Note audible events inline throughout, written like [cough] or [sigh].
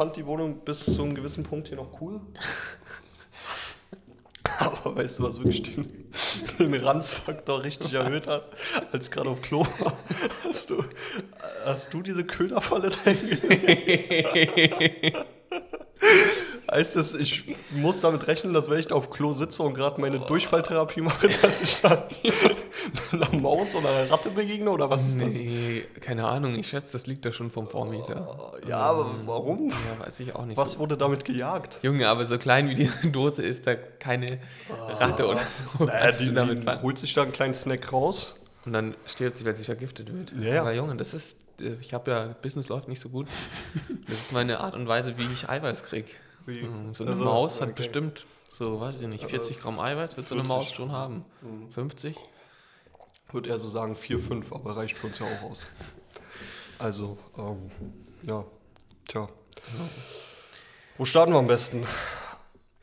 fand die Wohnung bis zu einem gewissen Punkt hier noch cool. [laughs] Aber weißt du, was wirklich den, den Ranzfaktor richtig erhöht hat, als ich gerade auf Klo war? Hast du, hast du diese Köderfalle da hingelegt? [laughs] Heißt das, ich muss damit rechnen, dass wenn ich da auf Klo sitze und gerade meine Durchfalltherapie mache, dass ich dann [laughs] einer Maus oder einer Ratte begegne oder was ist das? Nee, keine Ahnung. Ich schätze, das liegt da schon vom Vormieter. Ja, aber warum? Ja, weiß ich auch nicht. Was so. wurde damit gejagt? Junge, aber so klein wie die [laughs] Dose ist da keine Ratte oder so. Naja, [laughs] die, damit die holt sich da einen kleinen Snack raus. Und dann stirbt sie, weil sie vergiftet wird. Ja, ja. Aber Junge, das ist, äh, ich habe ja, Business läuft nicht so gut. Das ist meine Art und Weise, wie ich Eiweiß kriege. Wie? So eine Also, Maus hat okay. bestimmt, so weiß ich nicht, 40 Gramm Eiweiß wird so eine 40. Maus schon haben. 50? Ich würde eher so sagen 4, 5, aber reicht für uns ja auch aus. Also, ähm, ja, tja. Wo starten wir am besten?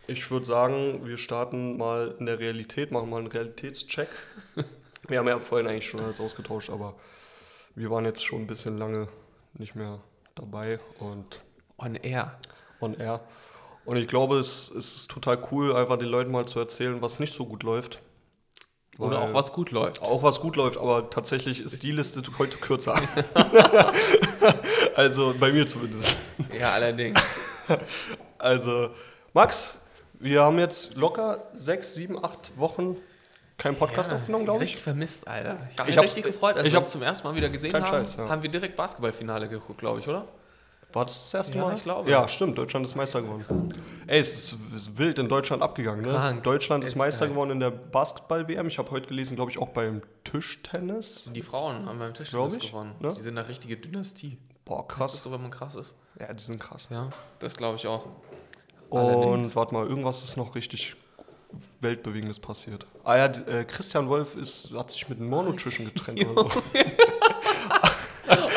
Ich würde sagen, wir starten mal in der Realität, machen mal einen Realitätscheck. [laughs] Wir haben ja vorhin eigentlich schon alles ausgetauscht, aber wir waren jetzt schon ein bisschen lange nicht mehr dabei und On air. on air. Und ich glaube, es, es ist total cool, einfach den Leuten mal zu erzählen, was nicht so gut läuft. Oder auch was gut läuft. Auch was gut läuft, aber tatsächlich ist die Liste heute kürzer. [laughs] also bei mir zumindest. Ja, allerdings. [laughs] Also, Max, wir haben jetzt locker sechs, sieben, acht Wochen keinen Podcast Ja, aufgenommen, glaube Richtig ich. vermisst, Alter. Ich habe Ich mich richtig gefreut, als ich wir uns zum ersten Mal wieder gesehen Kein haben. Scheiß, ja. Haben wir direkt Basketballfinale geguckt, glaube ich, oder? War das das erste Ja, Mal? ich glaube. Ja, stimmt. Deutschland ist Meister geworden. Ey, es ist, ist wild in Deutschland abgegangen. Ne? Krank. Deutschland ist Ist Meister geil. geworden in der Basketball-WM. Ich habe heute gelesen, glaube ich, auch beim Tischtennis. Die Frauen haben beim Tisch Glaub ich, gewonnen. ne? Die sind eine richtige Dynastie. Boah, Krass. Ist das krass. so, wenn man krass ist? Ja, die sind krass. Ja, das glaube ich auch. Und warte mal, irgendwas ist noch richtig Weltbewegendes passiert. Ah ja, äh, Christian Wolf ist, hat sich mit einem Monotischen getrennt oder so. [laughs] [laughs]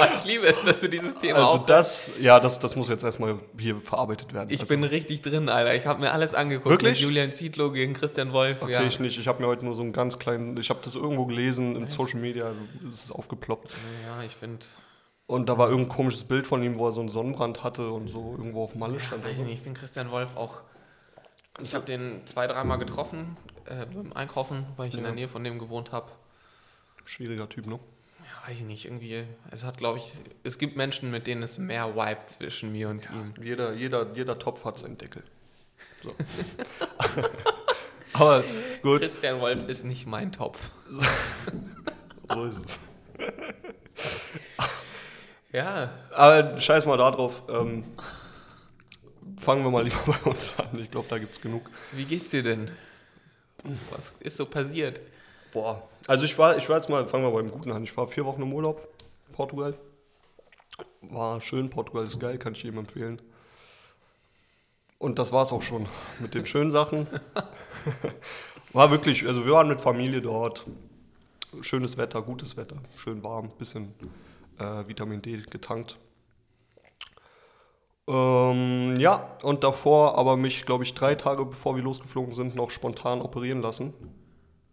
[laughs] Ich liebe es, dass wir dieses Thema Also auch. das, ja, das, das muss jetzt erstmal hier verarbeitet werden. Ich also, bin richtig drin, Alter. Ich habe mir alles angeguckt. Wirklich? Mit Julian Zietlow gegen Christian Wolf. Okay, ja. ich nicht. Ich habe mir heute nur so einen ganz kleinen, ich habe das irgendwo gelesen in Social Media, es ist aufgeploppt. ja, ich finde. Und da war irgendein komisches Bild von ihm, wo er so einen Sonnenbrand hatte und so irgendwo auf Malle stand. Weiß ich ich finde Christian Wolf auch. Ich habe den zwei, dreimal getroffen äh, beim Einkaufen, weil ich in der Ja. Nähe von dem gewohnt habe. Schwieriger Typ, ne? Ja, weiß ich nicht, irgendwie. Es hat, glaube ich, es gibt Menschen, mit denen es mehr Vibe zwischen mir und ihm. Jeder, jeder, jeder Topf hat seinen Deckel. So. [laughs] Aber gut, Christian Wolf ist nicht mein Topf. so [laughs] ist es. [laughs] Ja, Aber scheiß mal da drauf. Ähm, fangen wir mal lieber bei uns an. Ich glaube, da gibt es genug. wie geht's dir denn? Was ist so passiert? Boah. Also ich war, ich war jetzt mal, fangen wir beim Guten an. Ich war vier Wochen im Urlaub, Portugal. War schön, Portugal ist geil, kann ich jedem empfehlen. Und das war es auch schon mit den schönen Sachen. [laughs] War wirklich, also wir waren mit Familie dort. Schönes Wetter, gutes Wetter, schön warm, bisschen äh, Vitamin D getankt. Ähm, ja, und davor aber mich, glaube ich, drei Tage bevor wir losgeflogen sind, noch spontan operieren lassen.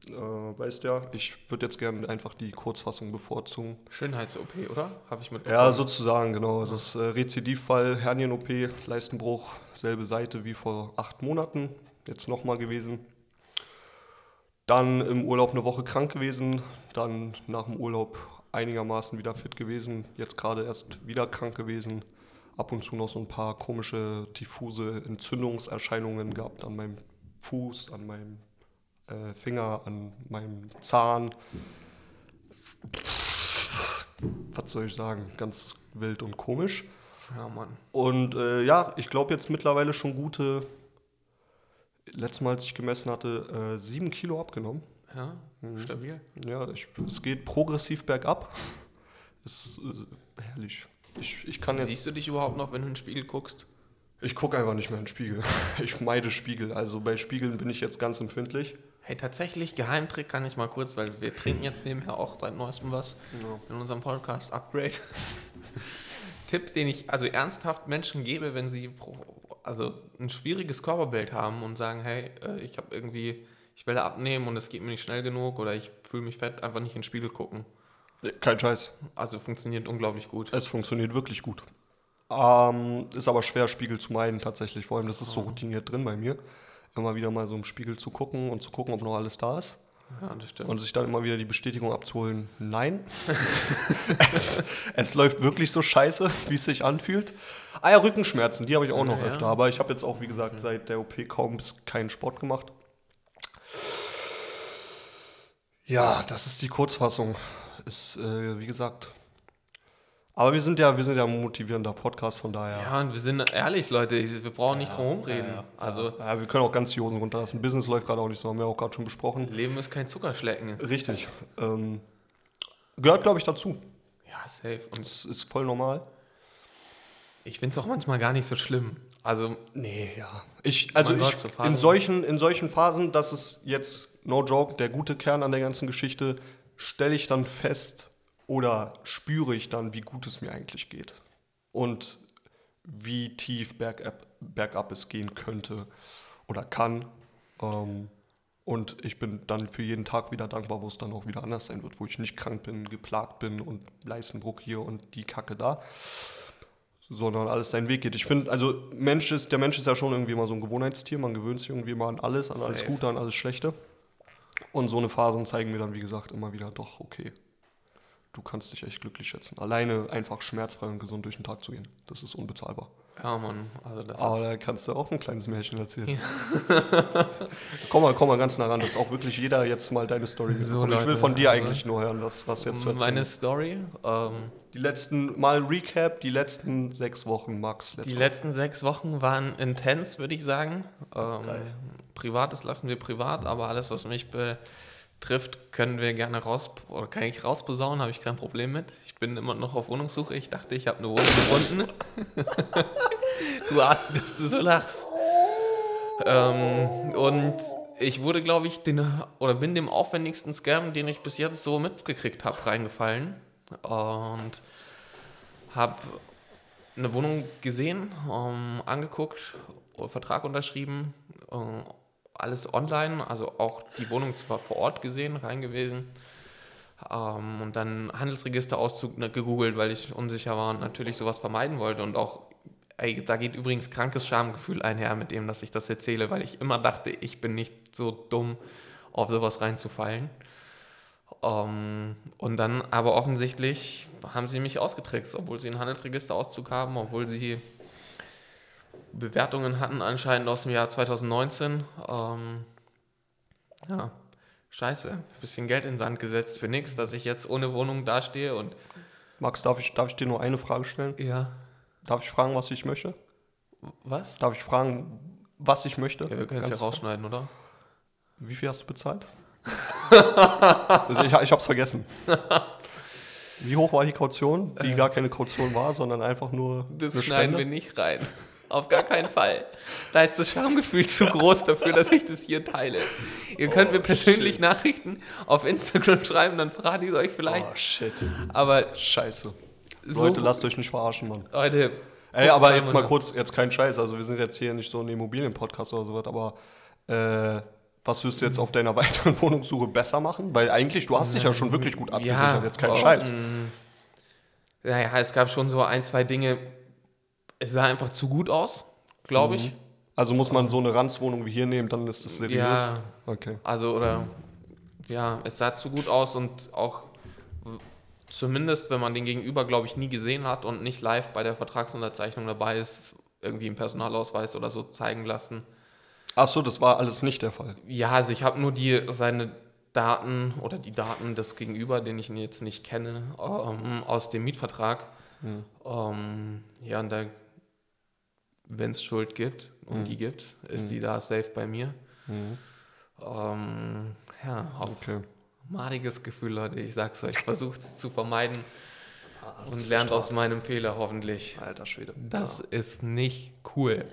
Äh, weißt ja, ich würde jetzt gerne einfach die Kurzfassung bevorzugen. Schönheits-OP, oder? Habe ich mitbekommen. Ja, sozusagen, genau. Also das äh, Rezidivfall, Hernien-OP, Leistenbruch, selbe Seite wie vor acht Monaten, jetzt nochmal gewesen. Dann im Urlaub eine Woche krank gewesen, dann nach dem Urlaub einigermaßen wieder fit gewesen, jetzt gerade erst wieder krank gewesen. Ab und zu noch so ein paar komische, diffuse Entzündungserscheinungen gehabt an meinem Fuß, an meinem äh, Finger, an meinem Zahn was soll ich sagen, ganz wild und komisch. Ja, Mann. Und äh, ja, ich glaube jetzt mittlerweile schon gute, letztes Mal, als ich gemessen hatte, äh, sieben Kilo abgenommen. Ja, Mhm. stabil. Ja, ich, es geht progressiv bergab. Ist äh, herrlich. Ich, ich kann jetzt, Siehst du dich überhaupt noch, wenn du in den Spiegel guckst? ich gucke einfach nicht mehr in den Spiegel. [laughs] Ich meide Spiegel. Also bei Spiegeln bin ich jetzt ganz empfindlich. Hey, tatsächlich, Geheimtrick kann ich mal kurz, weil wir trinken jetzt nebenher auch seit neuestem was in unserem Podcast Upgrade. [laughs] Tipp, den ich also ernsthaft Menschen gebe, wenn sie also ein schwieriges Körperbild haben und sagen, hey, äh, ich habe irgendwie, ich will abnehmen und es geht mir nicht schnell genug oder ich fühle mich fett, einfach nicht in den Spiegel gucken. Kein Scheiß. Also funktioniert unglaublich gut. Es funktioniert wirklich gut. Ähm, ist aber schwer, Spiegel zu meiden tatsächlich. Vor allem, das ist so routiniert drin bei mir. Immer wieder mal so im Spiegel zu gucken und zu gucken, ob noch alles da ist. Ja, das stimmt. Und sich dann immer wieder die Bestätigung abzuholen, nein. [laughs] es, es läuft wirklich so scheiße, wie es sich anfühlt. Ah ja, Rückenschmerzen, die habe ich auch noch Ja, ja. öfter. Aber ich habe jetzt auch, wie gesagt, seit der OP kaum bis keinen Sport gemacht. Ja, das ist die Kurzfassung. Ist, äh, wie gesagt. Aber wir sind ja, wir sind ja ein motivierender Podcast, von daher. ja, und wir sind ehrlich, Leute, wir brauchen nicht drum rumreden. Also, Ja, wir können auch ganz die Hosen runterlassen. Business läuft gerade auch nicht so, haben wir auch gerade schon besprochen. Leben ist kein Zuckerschlecken. Richtig. Ähm, gehört, glaube ich, dazu. Ja, safe. Und Das ist voll normal. ich finde es auch manchmal gar nicht so schlimm. Also, Nee, ja. Ich, also ich, Gott, so in, solchen, in solchen Phasen, das ist jetzt, no joke, der gute Kern an der ganzen Geschichte, stelle ich dann fest oder spüre ich dann, wie gut es mir eigentlich geht. Und wie tief bergab, bergab es gehen könnte oder kann. Ähm, und ich bin dann für jeden Tag wieder dankbar, wo es dann auch wieder anders sein wird, wo ich nicht krank bin, geplagt bin und Leistenbruch hier und die Kacke da sondern alles seinen Weg geht. Ich finde, also Mensch ist, der Mensch ist ja schon irgendwie immer so ein Gewohnheitstier, man gewöhnt sich irgendwie immer an alles, an alles Safe. Gute, an alles Schlechte. Und so eine Phasen zeigen mir dann, wie gesagt, immer wieder, doch, okay, du kannst dich echt glücklich schätzen. Alleine einfach schmerzfrei und gesund durch den Tag zu gehen, das ist unbezahlbar. ja, Mann, also das Aber da kannst du auch ein kleines Märchen erzählen. [laughs] komm, mal, komm mal ganz nah ran, dass auch wirklich jeder jetzt mal deine Story So, mitbekommt. Ich will Leute, von dir also- eigentlich nur hören, was, was jetzt zu erzählen meine. Story. Ähm, Die letzten, mal Recap, die letzten sechs Wochen, Max. die go. letzten sechs Wochen waren intens, würde ich sagen. Ähm, Privates lassen wir privat, aber alles, was mich betrifft, können wir gerne raus oder kann ich rausposaunen, habe ich kein Problem mit. Ich bin immer noch auf Wohnungssuche. Ich dachte, ich habe eine Wohnung gefunden. [laughs] du hast, dass du so lachst. Ähm, und ich wurde, glaube ich, den, oder bin dem aufwendigsten Scam, den ich bis jetzt so mitgekriegt habe, reingefallen. Und habe eine Wohnung gesehen, ähm, angeguckt, Vertrag unterschrieben, äh, alles online, also auch die Wohnung zwar vor Ort gesehen, rein gewesen. Ähm, und dann Handelsregisterauszug ne, gegoogelt, weil ich unsicher war und natürlich sowas vermeiden wollte. Und auch, ey, da geht übrigens krankes Schamgefühl einher mit dem, dass ich das erzähle, weil ich immer dachte, ich bin nicht so dumm, auf sowas reinzufallen. Ähm, und dann aber offensichtlich haben sie mich ausgetrickst, obwohl sie einen Handelsregisterauszug haben, obwohl sie Bewertungen hatten anscheinend aus dem Jahr 2019. Ähm, ja, scheiße. Bisschen Geld in den Sand gesetzt für nichts, dass ich jetzt ohne Wohnung dastehe und Max, darf ich, darf ich dir nur eine Frage stellen? ja, Darf ich fragen, was ich möchte? was? Darf ich fragen, was ich möchte? Ja, wir können es ja rausschneiden, oder? Wie viel hast du bezahlt? [laughs] also ich ich habe es vergessen. Wie hoch war die Kaution? Die gar keine Kaution war, sondern einfach nur Äh. Das schneiden Spende? wir nicht rein. Auf gar keinen Fall. Da ist das Schamgefühl zu groß dafür, dass ich das hier teile. Ihr könnt Oh, mir persönlich Nachrichten auf Instagram schreiben, dann verrate ich es euch vielleicht. Oh shit. Aber Scheiße. so, Leute, lasst euch nicht verarschen, Mann. Leute, Ey, aber jetzt mal kurz, jetzt kein Scheiß. Also wir sind jetzt hier nicht so ein Immobilien-Podcast oder sowas, aber äh, was wirst du jetzt auf deiner [laughs] weiteren Wohnungssuche besser machen? Weil eigentlich, du hast dich ja schon wirklich gut abgesichert, jetzt kein oh, Scheiß. mm. Naja, es gab schon so ein, zwei Dinge. Es sah einfach zu gut aus, glaube ich. Also muss man so eine Ranzwohnung wie hier nehmen, dann ist das seriös. Ja. Okay. Also, oder ja, es sah zu gut aus und auch zumindest, wenn man den Gegenüber, glaube ich, nie gesehen hat und nicht live bei der Vertragsunterzeichnung dabei ist, irgendwie im Personalausweis oder so zeigen lassen. Ach so, das war alles nicht der Fall. Ja, also ich habe nur die seine Daten oder die Daten des Gegenüber, den ich jetzt nicht kenne, ähm, aus dem Mietvertrag. Ähm, ja, und da, wenn es Schuld gibt, und die gibt, ist die da safe bei mir. Ähm, ja, auch Okay. madiges Gefühl, Leute. Ich sag's euch, versucht es [laughs] zu vermeiden und lernt aus meinem Fehler hoffentlich. Alter Schwede. Das ist nicht cool.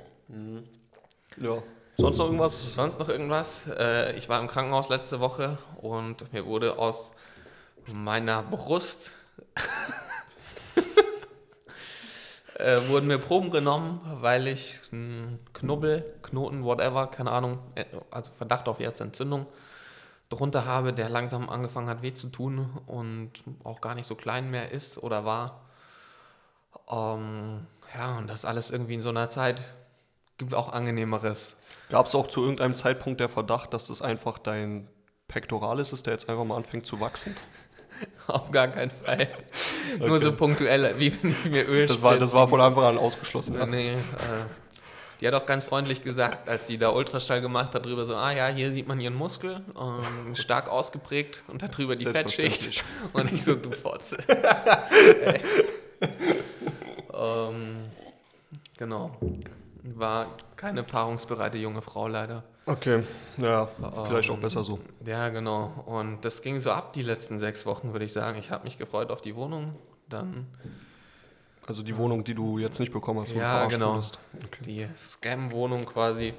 Ja. Sonst noch irgendwas? Sonst noch irgendwas? Äh, ich war im Krankenhaus letzte Woche und mir wurde aus meiner Brust [laughs] äh, wurden mir Proben genommen, weil ich einen Knubbel, Knoten, whatever, keine Ahnung, äh, also Verdacht auf Herzentzündung, drunter habe, der langsam angefangen hat, weh zu tun und auch gar nicht so klein mehr ist oder war. Ähm, ja, und das alles irgendwie in so einer Zeit gibt auch angenehmeres. Gab es auch zu irgendeinem Zeitpunkt der Verdacht, dass das einfach dein Pektoralis ist, der jetzt einfach mal anfängt zu wachsen? [laughs] Auf gar keinen Fall. Okay. Nur so punktuell, wie wenn ich mir Öl Das war, das war von Anfang an ausgeschlossen. Ja. Nee, äh, die hat auch ganz freundlich gesagt, als sie da Ultraschall gemacht hat, drüber so, ah ja, hier sieht man ihren Muskel, ähm, [laughs] stark ausgeprägt und darüber die Fettschicht. Und ich so, du Fotze. [laughs] ähm, genau. War keine paarungsbereite junge Frau leider. Okay, ja, vielleicht auch besser so. Ähm, ja, genau. Und das ging so ab die letzten sechs Wochen, würde ich sagen. Ich habe mich gefreut auf die Wohnung. Dann. Also die Wohnung, die du jetzt nicht bekommen hast, wo ja, du genau. Okay. Die Scam-Wohnung quasi.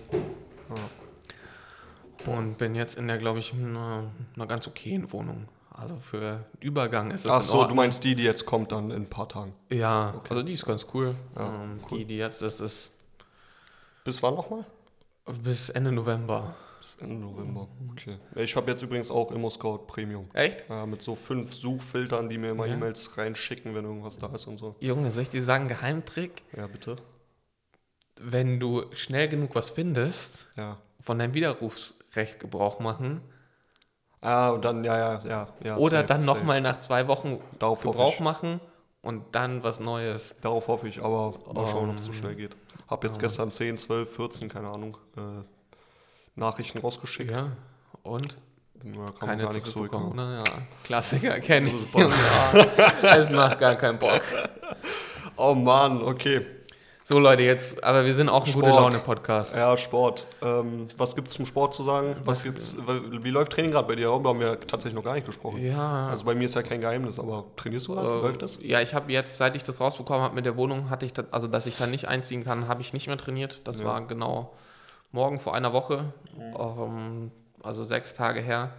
Ja. Und bin jetzt in der, glaube ich, einer, einer ganz okayen Wohnung. Also für Übergang ist es Ach so, du meinst die, die jetzt kommt dann in ein paar Tagen? Ja, okay. also die ist ganz cool. Ja, ähm, cool. Die, die jetzt ist, ist bis wann nochmal? Bis Ende November. Bis Ende November, okay. Ich habe jetzt übrigens auch ImmoScout Premium. Echt? Ja, mit so fünf Suchfiltern, die mir immer ja. E-Mails reinschicken, wenn irgendwas da ist und so. Junge, soll ich dir sagen, Geheimtrick? Ja, bitte. Wenn du schnell genug was findest, ja. von deinem Widerrufsrecht Gebrauch machen. Ah, und dann, ja, ja, ja. ja oder safe, dann nochmal nach zwei Wochen Darauf Gebrauch machen und dann was Neues. Darauf hoffe ich, aber mal schauen, um, ob es so schnell geht. Habe jetzt gestern 10, 12, 14, keine Ahnung, äh, Nachrichten rausgeschickt. Ja, und? Ja, kann Keine gar nichts zurückbekommen, oder? Ja, Klassiker [laughs] kenne ich. ja, es macht gar keinen Bock. Oh Mann, okay. So Leute, jetzt, aber wir sind auch ein Sport. gute Laune Podcast. Ja, Sport. Ähm, was gibt es zum Sport zu sagen? Was, was gibt's, wie läuft Training gerade bei dir? Darüber haben wir tatsächlich noch gar nicht gesprochen. Ja. Also bei mir ist ja kein Geheimnis, aber trainierst du gerade? Äh, läuft das? Ja, ich habe jetzt, seit ich das rausbekommen habe mit der Wohnung, hatte ich, das, also dass ich da nicht einziehen kann, habe ich nicht mehr trainiert. Das ja. war genau morgen vor einer Woche, mhm. ähm, also sechs Tage her,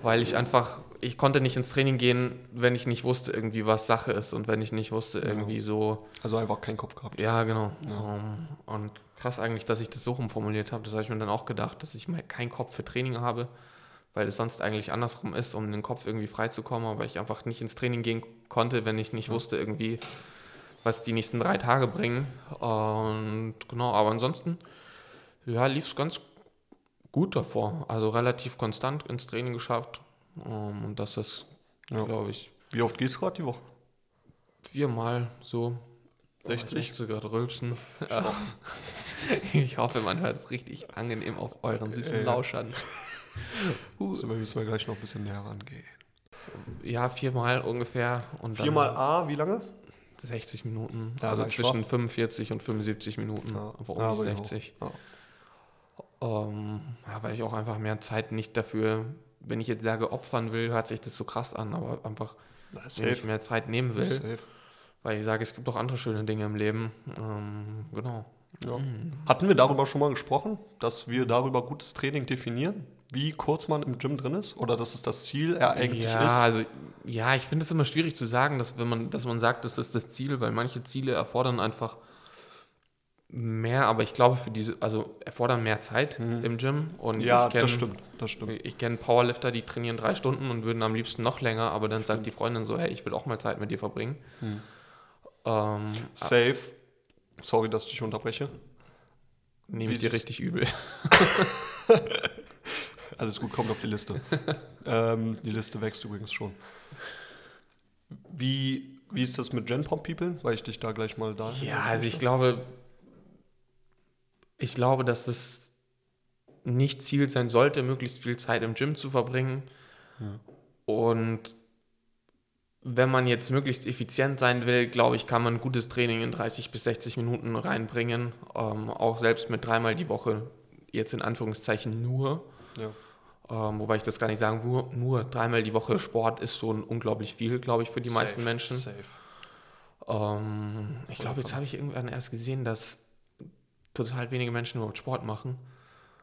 weil ich einfach ich konnte nicht ins Training gehen, wenn ich nicht wusste irgendwie, was Sache ist und wenn ich nicht wusste irgendwie ja. so. Also einfach keinen Kopf gehabt. Ja, genau. Ja. Um, ähm, und krass eigentlich, dass ich das so rumformuliert habe. Das habe ich mir dann auch gedacht, dass ich mal keinen Kopf für Training habe, weil es sonst eigentlich andersrum ist, um den Kopf irgendwie freizukommen, aber ich einfach nicht ins Training gehen konnte, wenn ich nicht ja. wusste irgendwie, was die nächsten drei Tage bringen. Und genau, aber ansonsten, ja, lief es ganz gut davor. Also relativ konstant ins Training geschafft ähm, und das ist, ja. glaube ich. Wie oft geht es gerade die Woche? Viermal so. 60? Ich gerade rülpsen. [laughs] ich hoffe, man hört es richtig angenehm auf euren süßen äh, Lauschern. [laughs] Uh. So müssen wir gleich noch ein bisschen näher rangehen. Ja, viermal ungefähr. Und viermal A, wie lange? 60 Minuten. Ja, also zwischen schwach. 45 und 75 Minuten. Ja. Aber um ja, 60. Ja. Um, ja, weil ich auch einfach mehr Zeit nicht dafür wenn ich jetzt sage, opfern will, hört sich das so krass an, aber einfach, wenn ich mehr Zeit nehmen will, safe. weil ich sage, es gibt auch andere schöne Dinge im Leben. Ähm, genau. Ja. Mhm. Hatten wir darüber schon mal gesprochen, dass wir darüber gutes Training definieren? Wie kurz man im Gym drin ist? Oder dass es das Ziel er eigentlich ja, ist? Also, ja, ich finde es immer schwierig zu sagen, dass, wenn man, dass man sagt, das ist das Ziel, weil manche Ziele erfordern einfach mehr, aber ich glaube für diese, also erfordern mehr Zeit mhm. im Gym. Und ja, kenn, das stimmt, das stimmt. Ich kenne Powerlifter, die trainieren drei Stunden und würden am liebsten noch länger, aber dann stimmt. sagt die Freundin so, hey, ich will auch mal Zeit mit dir verbringen. Mhm. Ähm, Safe. Sorry, dass ich dich unterbreche. Nehme ich dir richtig übel. [laughs] Alles gut, kommt auf die Liste. ähm, die Liste wächst übrigens schon. Wie, wie ist das mit Gen Pop People? Weil ich dich da gleich mal da. Ja, also ich glaube, ich glaube, dass es nicht Ziel sein sollte, möglichst viel Zeit im Gym zu verbringen. Ja. Und wenn man jetzt möglichst effizient sein will, glaube ich, kann man gutes Training in 30 bis 60 Minuten reinbringen. Ähm, auch selbst mit dreimal die Woche, jetzt in Anführungszeichen nur. Ja. Ähm, wobei ich das gar nicht sagen nur, nur dreimal die Woche Sport ist schon unglaublich viel, glaube ich, für die safe, meisten Menschen. Safe. Ähm, ich glaube, jetzt habe ich irgendwann erst gesehen, dass total wenige Menschen überhaupt Sport machen.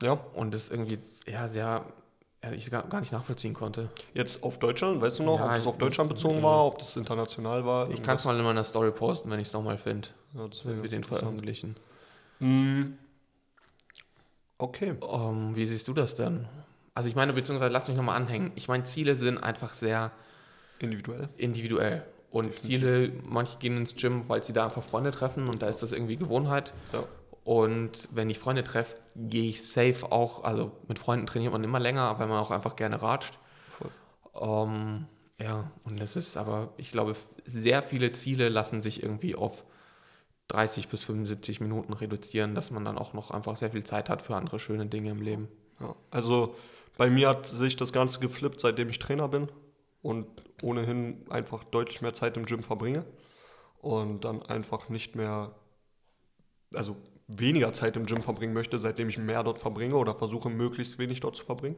Ja. Und das irgendwie ja, sehr ich gar, gar nicht nachvollziehen konnte. Jetzt auf Deutschland, weißt du noch, ja, ob das auf Deutschland bezogen nee. war, ob das international war? Ich kann es mal in meiner Story posten, wenn ich es nochmal finde. Ja, wenn wir den veröffentlichen. Hm. Okay. Um, ähm, wie siehst du das denn? Also ich meine, beziehungsweise lass mich nochmal anhängen. Ich meine, Ziele sind einfach sehr Individuell. individuell. Und Definitiv. Ziele, manche gehen ins Gym, weil sie da einfach Freunde treffen und da ist das irgendwie Gewohnheit. Ja. Und wenn ich Freunde treffe, gehe ich safe auch, also mit Freunden trainiert man immer länger, weil man auch einfach gerne ratscht. Ähm, ja, und das ist aber, ich glaube, sehr viele Ziele lassen sich irgendwie auf 30 bis 75 Minuten reduzieren, dass man dann auch noch einfach sehr viel Zeit hat für andere schöne Dinge im Leben. Ja. Also bei mir hat sich das Ganze geflippt, seitdem ich Trainer bin und ohnehin einfach deutlich mehr Zeit im Gym verbringe und dann einfach nicht mehr, also weniger Zeit im Gym verbringen möchte, seitdem ich mehr dort verbringe oder versuche möglichst wenig dort zu verbringen.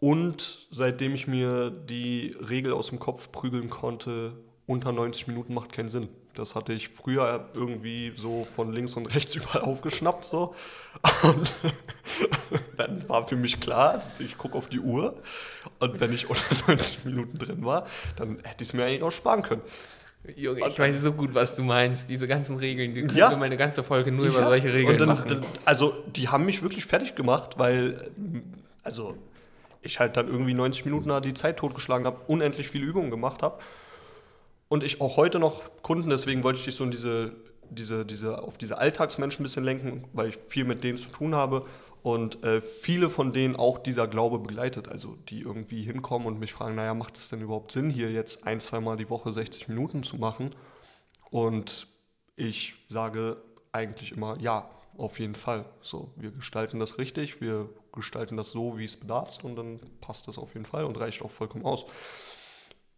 Und seitdem ich mir die Regel aus dem Kopf prügeln konnte, unter 90 Minuten macht keinen Sinn. Das hatte ich früher irgendwie so von links und rechts [laughs] überall aufgeschnappt. So. Und [laughs] dann war für mich klar, ich gucke auf die Uhr und wenn ich unter 90 Minuten drin war, dann hätte ich es mir eigentlich auch sparen können. Junge, ich weiß so gut, was du meinst. Diese ganzen Regeln, die können Ja. wir mal eine ganze Folge nur über Ja, solche Regeln und dann, machen. Dann, also die haben mich wirklich fertig gemacht, weil ähm, also ich halt dann irgendwie 90 Minuten die Zeit totgeschlagen habe, unendlich viele Übungen gemacht habe und ich auch heute noch Kunden, deswegen wollte ich dich so in diese, diese, diese, auf diese Alltagsmenschen ein bisschen lenken, weil ich viel mit denen zu tun habe und äh, viele von denen auch dieser Glaube begleitet, also die irgendwie hinkommen und mich fragen, naja, macht es denn überhaupt Sinn, hier jetzt ein, zweimal die Woche 60 Minuten zu machen? Und ich sage eigentlich immer ja, auf jeden Fall. So, wir gestalten das richtig, wir gestalten das so, wie es bedarf und dann passt das auf jeden Fall und reicht auch vollkommen aus.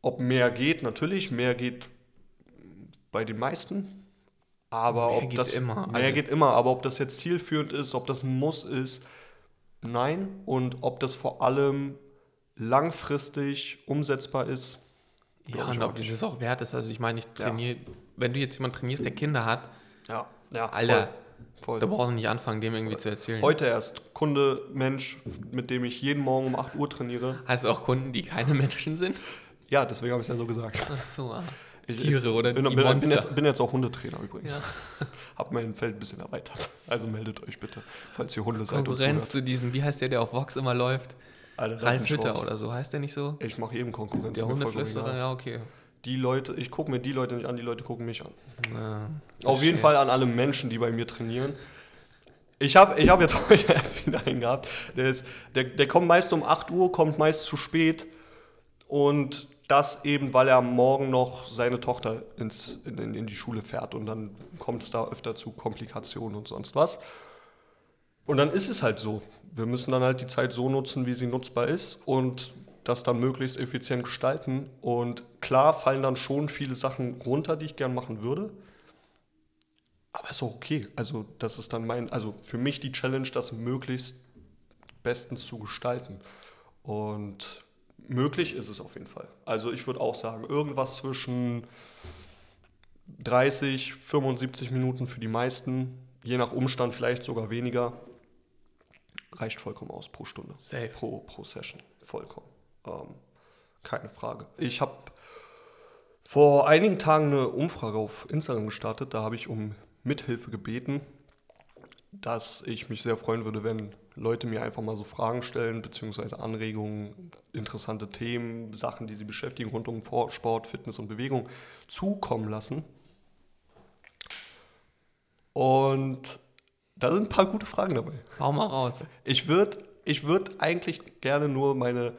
Ob mehr geht, natürlich, mehr geht bei den meisten, aber Mehr ob geht das immer, mehr also- geht immer, aber ob das jetzt zielführend ist, ob das ein Muss ist, nein und ob das vor allem langfristig umsetzbar ist, ja, und ob das auch wert ist. Also ich meine, ich trainiere, wenn du jetzt jemanden trainierst, der Kinder hat, ja, ja, Alter, voll. da voll. brauchst du nicht anfangen, dem irgendwie zu erzählen. Heute erst Kunde, Mensch, mit dem ich jeden Morgen um 8 Uhr trainiere. Hast du auch Kunden, die keine [laughs] Menschen sind? Ja, deswegen habe ich es ja so gesagt. Ach so, ah. Ich- Tiere oder bin, die bin, bin, Monster. jetzt, bin jetzt auch Hundetrainer übrigens. Ja. [laughs] Hab mein Feld ein bisschen erweitert. Also meldet euch bitte, falls ihr Hunde seid Konkurrenz zu diesem, wie heißt der, der auf Vox immer läuft? Alter, Ralf bin Hütter oder so, heißt der nicht so? Ich mache eben Konkurrenz. Der Hundeflüsterer, ja, okay. Die Leute, ich gucke mir die Leute nicht an, die Leute gucken mich an. Ja, Auf jeden. Fall an alle Menschen, die bei mir trainieren. Ich habe ich hab jetzt [laughs] heute erst wieder einen gehabt. Der, ist, der, der kommt meist um 8 Uhr, kommt meist zu spät. Und das eben, weil er Morgen noch seine Tochter ins, in, in, in die Schule fährt. Und dann kommt es da öfter zu Komplikationen und sonst was. Und dann ist es halt so. Wir müssen dann halt die Zeit so nutzen, wie sie nutzbar ist und das dann möglichst effizient gestalten. Und klar fallen dann schon viele Sachen runter, die ich gern machen würde. Aber ist auch okay. Also, das ist dann mein, also für mich die Challenge, das möglichst bestens zu gestalten. Und möglich ist es auf jeden Fall. Also, ich würde auch sagen, irgendwas zwischen 30, 75 Minuten für die meisten, je nach Umstand vielleicht sogar weniger, reicht vollkommen aus pro Stunde. Safe. Pro, pro Session. Vollkommen. Ähm, keine Frage. Ich habe vor einigen Tagen eine Umfrage auf Instagram gestartet. Da habe ich um Mithilfe gebeten, dass ich mich sehr freuen würde, wenn Leute mir einfach mal so Fragen stellen, beziehungsweise Anregungen, interessante Themen, Sachen, die sie beschäftigen rund um Sport, Fitness und Bewegung zukommen lassen. Und da sind ein paar gute Fragen dabei. Hau mal raus. Ich würde ich würd eigentlich gerne nur meine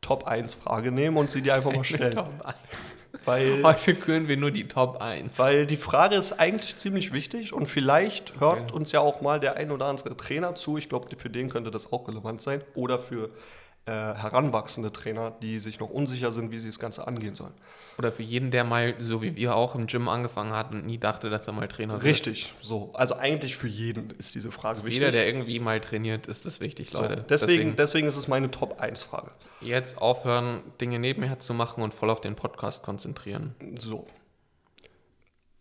Top 1 Frage nehmen und sie dir einfach mal [laughs] stellen. Top 1. Weil, Heute küren wir nur die Top 1. weil die Frage ist eigentlich ziemlich wichtig und vielleicht hört Okay. uns ja auch mal der ein oder andere Trainer zu. Ich glaube, für den könnte das auch relevant sein. Oder für äh, heranwachsende Trainer, die sich noch unsicher sind, wie sie das Ganze angehen sollen. Oder für jeden, der mal, so wie wir auch im Gym angefangen hat und nie dachte, dass er mal Trainer wird. Richtig, so. Also eigentlich für jeden ist diese Frage wichtig. Jeder, der irgendwie mal trainiert, ist das wichtig, so. Leute. deswegen, deswegen ist es meine Top 1 Frage. jetzt aufhören, Dinge nebenher zu machen und voll auf den Podcast konzentrieren. So.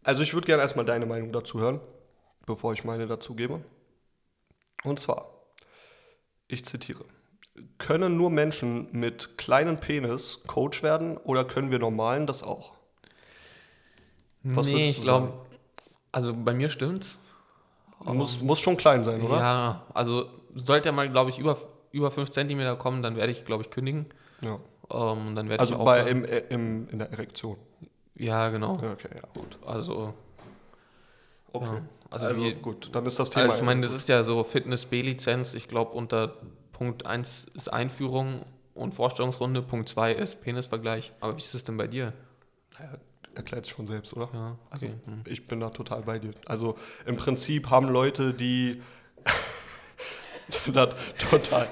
Also ich würde gerne erstmal deine Meinung dazu hören, bevor ich meine dazu gebe. Und zwar, ich zitiere, können nur Menschen mit kleinen Penis Coach werden oder können wir Normalen das auch? Was nee, würdest ich du glaube, sagen? also bei mir stimmt's. Muss, muss schon klein sein, oder? Ja, also sollte er mal, glaube ich, über über 5 cm kommen, dann werde ich, glaube ich, kündigen. Ja. Ähm, dann werde Also ich bei, aufhören. im, äh, im, in der Erektion. Ja, genau. Ja, Okay, ja, gut. Also, Okay. Ja, Also, also wie- gut, dann ist das Thema. also ich meine, das ist ja so Fitness-B-Lizenz. Ich glaube, unter Punkt 1 ist Einführung und Vorstellungsrunde. Punkt 2 ist Penisvergleich. Aber wie ist es denn bei dir? Ja, erklärt sich von selbst, oder? Ja, Also okay. hm. ich bin da total bei dir. Also im Prinzip haben Leute, die [laughs] das total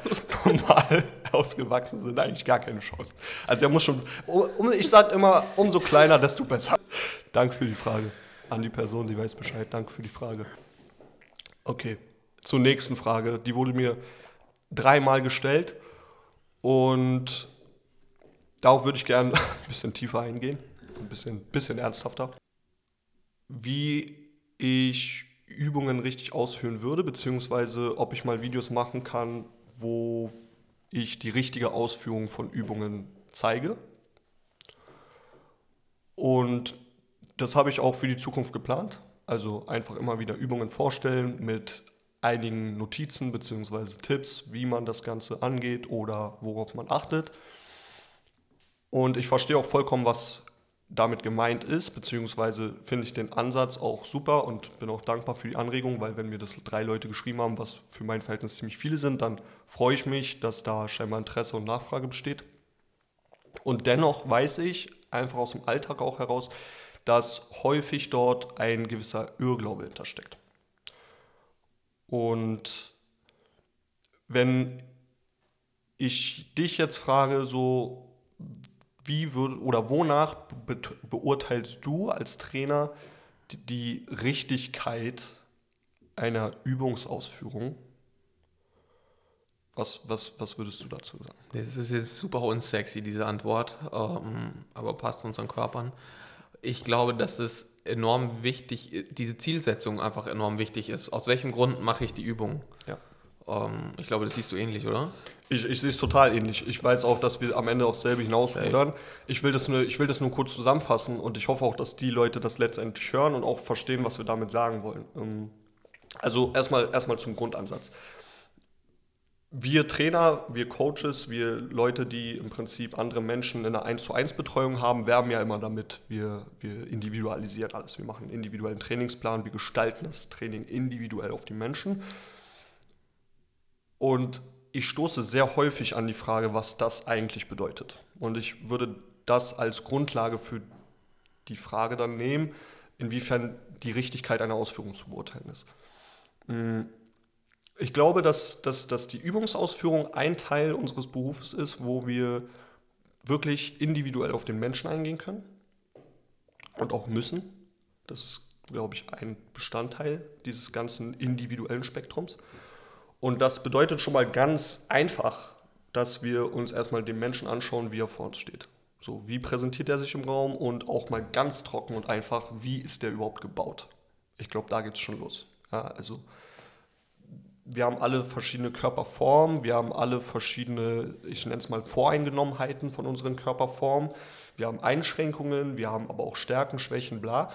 normal ausgewachsen sind, eigentlich gar keine Chance. Also der muss schon, um, ich sage immer, umso kleiner, desto besser. Danke für die Frage an die Person, die weiß Bescheid. Danke für die Frage. Okay, zur nächsten Frage. Die wurde mir dreimal gestellt und darauf würde ich gerne [laughs] ein bisschen tiefer eingehen, ein bisschen, bisschen ernsthafter wie ich Übungen richtig ausführen würde, beziehungsweise ob ich mal Videos machen kann, wo ich die richtige Ausführung von Übungen zeige. Und das habe ich auch für die Zukunft geplant. Also einfach immer wieder Übungen vorstellen mit einigen Notizen beziehungsweise Tipps, wie man das Ganze angeht oder worauf man achtet. Und ich verstehe auch vollkommen, was damit gemeint ist, beziehungsweise finde ich den Ansatz auch super und bin auch dankbar für die Anregung, weil wenn mir das drei Leute geschrieben haben, was für mein Verhältnis ziemlich viele sind, dann freue ich mich, dass da scheinbar Interesse und Nachfrage besteht. Und dennoch weiß ich, einfach aus dem Alltag auch heraus, dass häufig dort ein gewisser Irrglaube hintersteckt. Und wenn ich dich jetzt frage, so wie würde oder wonach be beurteilst du als Trainer die, die Richtigkeit einer Übungsausführung? Was, was, was würdest du dazu sagen? Das ist jetzt super unsexy, diese Antwort, ähm, aber passt unseren Körpern. Ich glaube, dass es enorm wichtig, diese Zielsetzung einfach enorm wichtig ist. Aus welchem Grund mache ich die Übung? Ja. Ähm, ich glaube, das siehst du ähnlich, oder? Ich, ich sehe es total ähnlich. Ich weiß auch, dass wir am Ende aufs selbe hinausrudern. Ich will, das nur, ich will das nur kurz zusammenfassen und ich hoffe auch, dass die Leute das letztendlich hören und auch verstehen, was wir damit sagen wollen. Ähm, Also erstmal erstmal zum Grundansatz. Wir Trainer, wir Coaches, wir Leute, die im Prinzip andere Menschen in einer 1 zu 1 Betreuung haben, werben ja immer damit, wir, wir individualisieren alles. Wir machen einen individuellen Trainingsplan, wir gestalten das Training individuell auf die Menschen. Und ich stoße sehr häufig an die Frage, was das eigentlich bedeutet. Und ich würde das als Grundlage für die Frage dann nehmen, inwiefern die Richtigkeit einer Ausführung zu beurteilen ist. Ich glaube, dass, dass, dass die Übungsausführung ein Teil unseres Berufes ist, wo wir wirklich individuell auf den Menschen eingehen können und auch müssen. Das ist, glaube ich, ein Bestandteil dieses ganzen individuellen Spektrums. Und das bedeutet schon mal ganz einfach, dass wir uns erstmal den Menschen anschauen, wie er vor uns steht. So, wie präsentiert er sich im Raum und auch mal ganz trocken und einfach, wie ist der überhaupt gebaut? Ich glaube, da geht es schon los. Ja, also, wir haben alle verschiedene Körperformen, wir haben alle verschiedene, ich nenne es mal Voreingenommenheiten von unseren Körperformen. Wir haben Einschränkungen, wir haben aber auch Stärken, Schwächen, bla.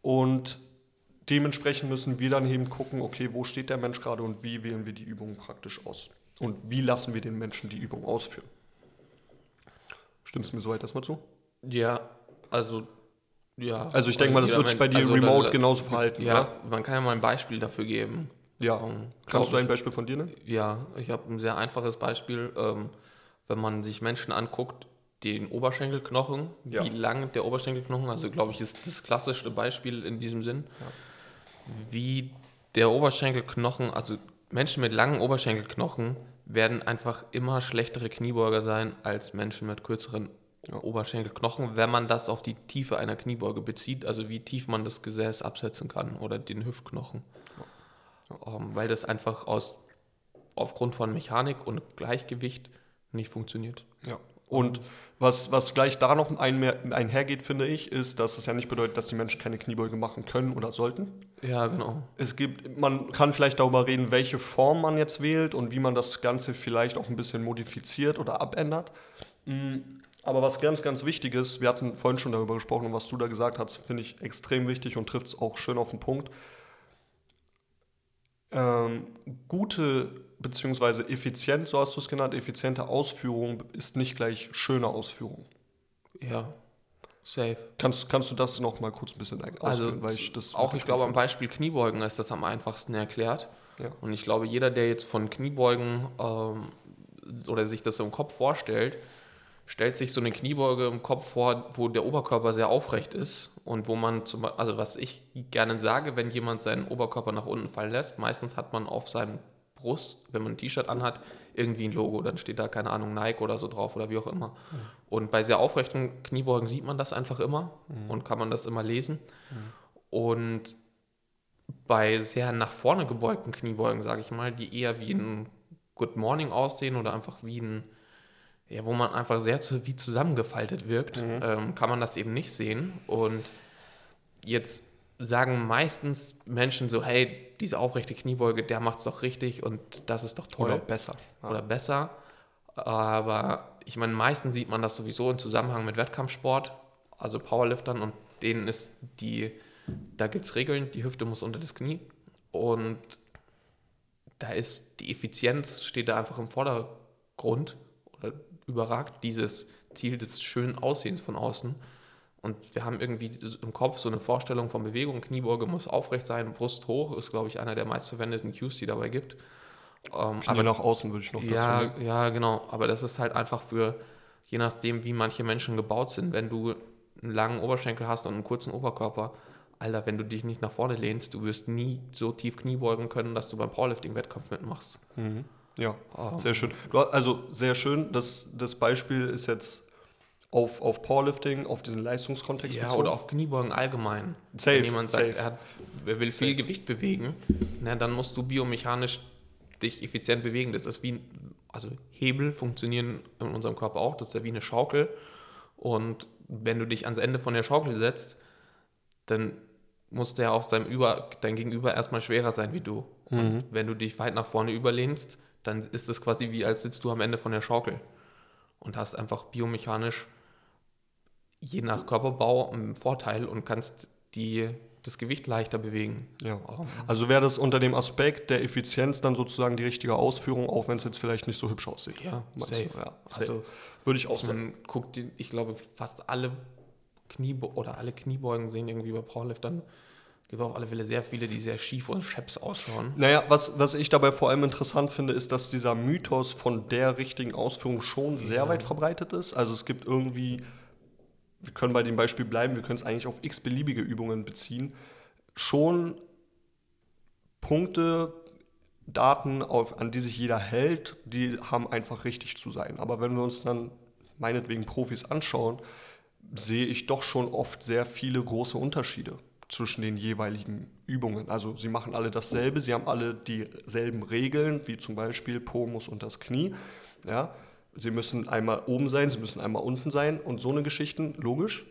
Und dementsprechend müssen wir dann eben gucken, okay, wo steht der Mensch gerade und wie wählen wir die Übung praktisch aus? Und wie lassen wir den Menschen die Übung ausführen? Stimmst du mir soweit erstmal zu? Ja, also ja. Also ich denke mal, das wird sich bei dir also, remote da- genauso verhalten, Ja, oder? man kann ja mal ein Beispiel dafür geben. Ja. Ähm, Kannst du glaub ein Beispiel von dir nennen? Ja, ich habe ein sehr einfaches Beispiel. Ähm, wenn man sich Menschen anguckt, den Oberschenkelknochen, Ja. wie lang der Oberschenkelknochen, also glaube ich, ist das klassischste Beispiel in diesem Sinn, wie der Oberschenkelknochen, also Menschen mit langen Oberschenkelknochen werden einfach immer schlechtere Kniebeuger sein als Menschen mit kürzeren Oberschenkelknochen, wenn man das auf die Tiefe einer Kniebeuge bezieht, also wie tief man das Gesäß absetzen kann oder den Hüftknochen. Ähm, weil das einfach aus, aufgrund von Mechanik und Gleichgewicht nicht funktioniert. Ja. Und was, was gleich da noch einmer- einhergeht, finde ich, ist, dass es ja nicht bedeutet, dass die Menschen keine Kniebeuge machen können oder sollten. Ja, genau. Es gibt, man kann vielleicht darüber reden, welche Form man jetzt wählt und wie man das Ganze vielleicht auch ein bisschen modifiziert oder abändert. Mm, Aber was ganz, ganz wichtig ist, wir hatten vorhin schon darüber gesprochen und was du da gesagt hast, finde ich extrem wichtig und trifft es auch schön auf den Punkt. Ähm, gute beziehungsweise effizient, so hast du es genannt, effiziente Ausführung ist nicht gleich schöne Ausführung. Ja, safe. Kannst, kannst du das noch mal kurz ein bisschen ausführen? Also weil ich das auch, ich glaube, am Beispiel Kniebeugen ist das am einfachsten erklärt. Ja. Und ich glaube, jeder, der jetzt von Kniebeugen ähm, oder sich das im Kopf vorstellt, stellt sich so eine Kniebeuge im Kopf vor, wo der Oberkörper sehr aufrecht ist und wo man zum Beispiel, also was ich gerne sage, wenn jemand seinen Oberkörper nach unten fallen lässt, meistens hat man auf seinem Brust, wenn man ein T-Shirt anhat, irgendwie ein Logo, dann steht da, keine Ahnung, Nike oder so drauf oder wie auch immer. Und bei sehr aufrechten Kniebeugen sieht man das einfach immer und kann man das immer lesen. Und bei sehr nach vorne gebeugten Kniebeugen, sage ich mal, die eher wie ein Good Morning aussehen oder einfach wie ein, ja, wo man einfach sehr zu, wie zusammengefaltet wirkt, ähm, kann man das eben nicht sehen. Und jetzt sagen meistens Menschen so, hey, diese aufrechte Kniebeuge, der macht es doch richtig und das ist doch toll Oder besser. Ja. oder besser. Aber ich meine, meistens sieht man das sowieso im Zusammenhang mit Wettkampfsport, also Powerliftern und denen ist die, da gibt es Regeln, die Hüfte muss unter das Knie und da ist die Effizienz, steht da einfach im Vordergrund oder überragt dieses Ziel des schönen Aussehens von außen. Und wir haben irgendwie im Kopf so eine Vorstellung von Bewegung. Kniebeuge muss aufrecht sein, Brust hoch ist, glaube ich, einer der meistverwendeten Cues, die dabei gibt. Ähm, Knie nach außen würde ich noch dazu ja, legen. ja, genau. Aber das ist halt einfach für, je nachdem, wie manche Menschen gebaut sind, wenn du einen langen Oberschenkel hast und einen kurzen Oberkörper, Alter, wenn du dich nicht nach vorne lehnst, du wirst nie so tief Knie beugen können, dass du beim Powerlifting-Wettkampf mitmachst. Ja, Ah. sehr schön. Also sehr schön. Das, das Beispiel ist jetzt auf, auf Powerlifting, auf diesen Leistungskontext Ja, bezogen. oder auf Kniebeugen allgemein. Safe, Wenn jemand sagt, safe. er, hat, er will viel Gewicht bewegen, na, dann musst du biomechanisch dich effizient bewegen. Das ist wie, ein- also Hebel funktionieren in unserem Körper auch, das ist ja wie eine Schaukel. Und wenn du dich ans Ende von der Schaukel setzt, dann muss der auf seinem Über, dein Gegenüber erstmal schwerer sein wie du. Und wenn du dich weit nach vorne überlehnst, dann ist es quasi wie, als sitzt du am Ende von der Schaukel und hast einfach biomechanisch je nach Körperbau einen Vorteil und kannst die, das Gewicht leichter bewegen. Ja. Ähm, Also wäre das unter dem Aspekt der Effizienz dann sozusagen die richtige Ausführung, auch wenn es jetzt vielleicht nicht so hübsch aussieht. Ja, safe. Du? Ja, Also, würde ich auch Also sagen. man guckt, ich glaube, fast alle Knie oder alle Kniebeugen sehen irgendwie bei Powerliftern, gibt auf alle Fälle sehr viele, die sehr schief und scheps ausschauen. Naja, was, was ich dabei vor allem interessant finde, ist, dass dieser Mythos von der richtigen Ausführung schon sehr Ja. weit verbreitet ist. Also es gibt irgendwie, wir können bei dem Beispiel bleiben, wir können es eigentlich auf x beliebige Übungen beziehen, schon Punkte, Daten, auf, an die sich jeder hält, die haben einfach richtig zu sein. Aber wenn wir uns dann meinetwegen Profis anschauen, sehe ich doch schon oft sehr viele große Unterschiede zwischen den jeweiligen Übungen. Also sie machen alle dasselbe, sie haben alle dieselben Regeln, wie zum Beispiel Po muss unter das Knie. Ja? Sie müssen einmal oben sein, sie müssen einmal unten sein und so eine Geschichten, logisch.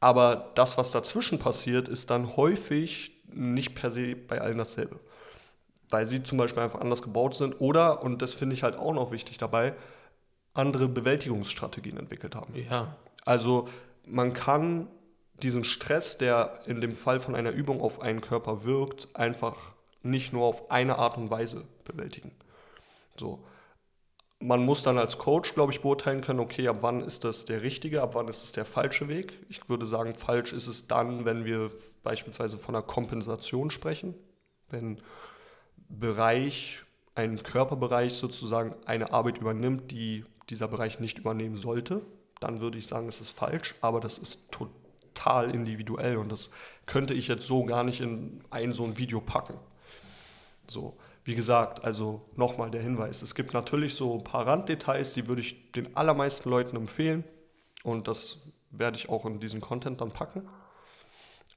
Aber das, was dazwischen passiert, ist dann häufig nicht per se bei allen dasselbe. Weil sie zum Beispiel einfach anders gebaut sind oder, und das finde ich halt auch noch wichtig dabei, andere Bewältigungsstrategien entwickelt haben. Ja, Also man kann diesen Stress, der in dem Fall von einer Übung auf einen Körper wirkt, einfach nicht nur auf eine Art und Weise bewältigen. So. Man muss dann als Coach, glaube ich, beurteilen können, okay, ab wann ist das der richtige, ab wann ist es der falsche Weg. Ich würde sagen, falsch ist es dann, wenn wir beispielsweise von einer Kompensation sprechen, wenn Bereich, ein Körperbereich sozusagen eine Arbeit übernimmt, die dieser Bereich nicht übernehmen sollte, dann würde ich sagen, es ist falsch, aber das ist total individuell und das könnte ich jetzt so gar nicht in ein so ein Video packen. So, wie gesagt, also nochmal der Hinweis, es gibt natürlich so ein paar Randdetails, die würde ich den allermeisten Leuten empfehlen und das werde ich auch in diesen Content dann packen.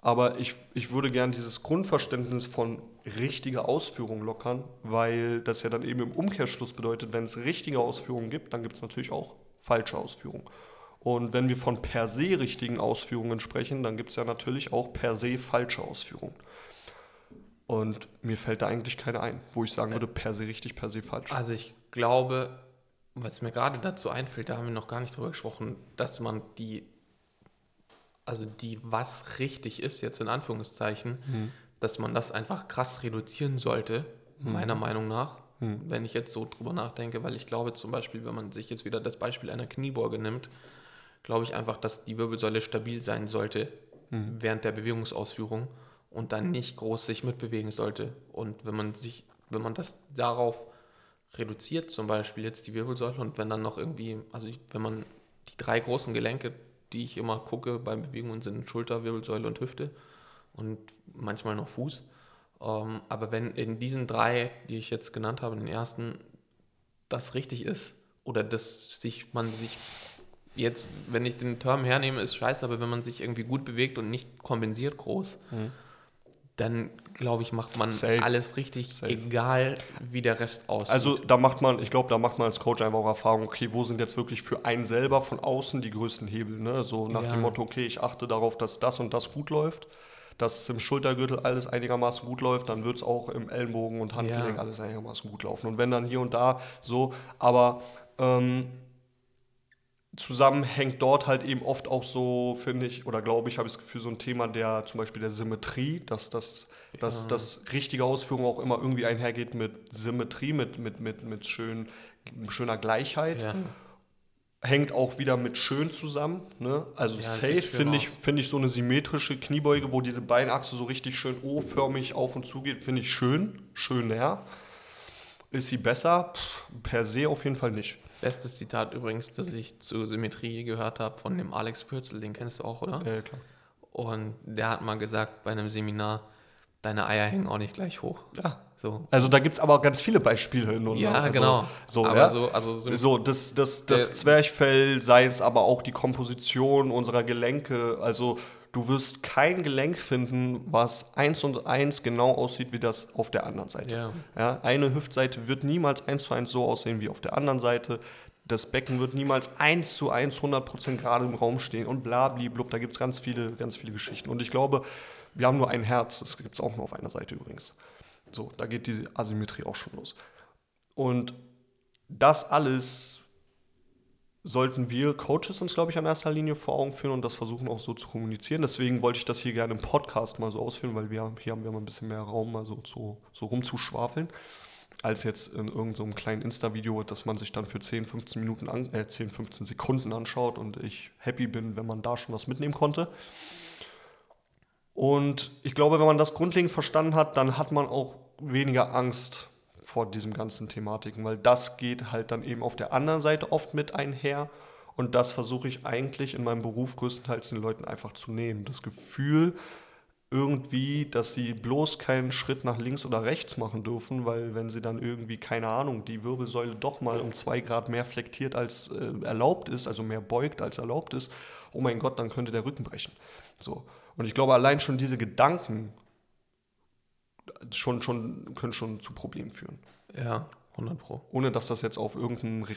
Aber ich, ich würde gern dieses Grundverständnis von richtiger Ausführung lockern, weil das ja dann eben im Umkehrschluss bedeutet, wenn es richtige Ausführungen gibt, dann gibt es natürlich auch falsche Ausführungen. Und wenn wir von per se richtigen Ausführungen sprechen, dann gibt es ja natürlich auch per se falsche Ausführungen. Und mir fällt da eigentlich keine ein, wo ich sagen würde, per se richtig, per se falsch. also ich glaube, was mir gerade dazu einfällt, da haben wir noch gar nicht drüber gesprochen, dass man die, also die, was richtig ist, jetzt in Anführungszeichen, dass man das einfach krass reduzieren sollte, meiner Meinung nach. hm. wenn ich jetzt so drüber nachdenke, weil ich glaube zum Beispiel, wenn man sich jetzt wieder das Beispiel einer Kniebeuge nimmt, glaube ich einfach, dass die Wirbelsäule stabil sein sollte hm. während der Bewegungsausführung und dann nicht groß sich mitbewegen sollte. Und wenn man sich, wenn man das darauf reduziert, zum Beispiel jetzt die Wirbelsäule und wenn dann noch irgendwie, also ich, wenn man die drei großen Gelenke, die ich immer gucke bei Bewegungen, sind Schulter, Wirbelsäule und Hüfte und manchmal noch Fuß. Ähm, aber wenn in diesen drei, die ich jetzt genannt habe, den ersten, das richtig ist oder dass sich man sich jetzt, wenn ich den Term hernehme, ist scheiße, aber wenn man sich irgendwie gut bewegt und nicht kompensiert groß, mhm dann glaube ich, macht man Safe. alles richtig, Safe. egal wie der Rest aussieht. Also da macht man, ich glaube, da macht man als Coach einfach auch Erfahrung, okay, wo sind jetzt wirklich für einen selber von außen die größten Hebel, ne? So nach ja. dem Motto, okay, ich achte darauf, dass das und das gut läuft, dass es im Schultergürtel alles einigermaßen gut läuft, dann wird es auch im Ellenbogen und Handgelenk ja. alles einigermaßen gut laufen. Und wenn dann hier und da so, aber ähm, zusammenhängt dort halt eben oft auch so, finde ich, oder glaube ich, habe ich das Gefühl, so ein Thema der zum Beispiel der Symmetrie, dass das, ja. dass das richtige Ausführung auch immer irgendwie einhergeht mit Symmetrie, mit, mit, mit, mit schön, schöner Gleichheit. Ja. Hängt auch wieder mit schön zusammen. Ne? Also ja, safe finde ich, find ich so eine symmetrische Kniebeuge, wo diese Beinachse so richtig schön O-förmig auf und zu geht, finde ich schön, schön näher. Ist sie besser? Pff, per se auf jeden Fall nicht. Bestes Zitat übrigens, das ich zur Symmetrie gehört habe, von dem Alex Pürzel, den kennst du auch, oder? Ja, klar. Und der hat mal gesagt bei einem Seminar, deine Eier hängen auch nicht gleich hoch. Ja. So. Also da gibt es aber ganz viele Beispiele hin und Ja, also, genau. So, aber ja? so, also so, so das, das, das Zwerchfell, sei es aber auch die Komposition unserer Gelenke, also du wirst kein Gelenk finden, was eins und eins genau aussieht wie das auf der anderen Seite. Ja. ja. eine Hüftseite wird niemals eins zu eins so aussehen wie auf der anderen Seite. Das Becken wird niemals eins zu eins 100% gerade im Raum stehen und bla, blub. Da gibt es ganz viele, ganz viele Geschichten. Und ich glaube, wir haben nur ein Herz. Das gibt es auch nur auf einer Seite übrigens. So, da geht die Asymmetrie auch schon los. Und das alles sollten wir Coaches uns, glaube ich, an erster Linie vor Augen führen und das versuchen auch so zu kommunizieren. Deswegen wollte ich das hier gerne im Podcast mal so ausführen, weil wir hier haben wir mal ein bisschen mehr Raum, mal so, so, so rumzuschwafeln, als jetzt in irgendeinem so kleinen Insta-Video, das man sich dann für 10, 15 Minuten, an, äh, 10, 15 Sekunden anschaut und ich happy bin, wenn man da schon was mitnehmen konnte. Und ich glaube, wenn man das grundlegend verstanden hat, dann hat man auch weniger Angst vor diesem ganzen Thematiken, weil das geht halt dann eben auf der anderen Seite oft mit einher. Und das versuche ich eigentlich in meinem Beruf größtenteils den Leuten einfach zu nehmen. Das Gefühl irgendwie, dass sie bloß keinen Schritt nach links oder rechts machen dürfen, weil wenn sie dann irgendwie, keine Ahnung, die Wirbelsäule doch mal um zwei Grad mehr flektiert als äh, erlaubt ist, also mehr beugt als erlaubt ist, oh mein Gott, dann könnte der Rücken brechen. So. Und ich glaube, allein schon diese Gedanken schon, schon, können schon zu Problemen führen. Ja, 100 Pro. Ohne dass das jetzt auf irgendeinen re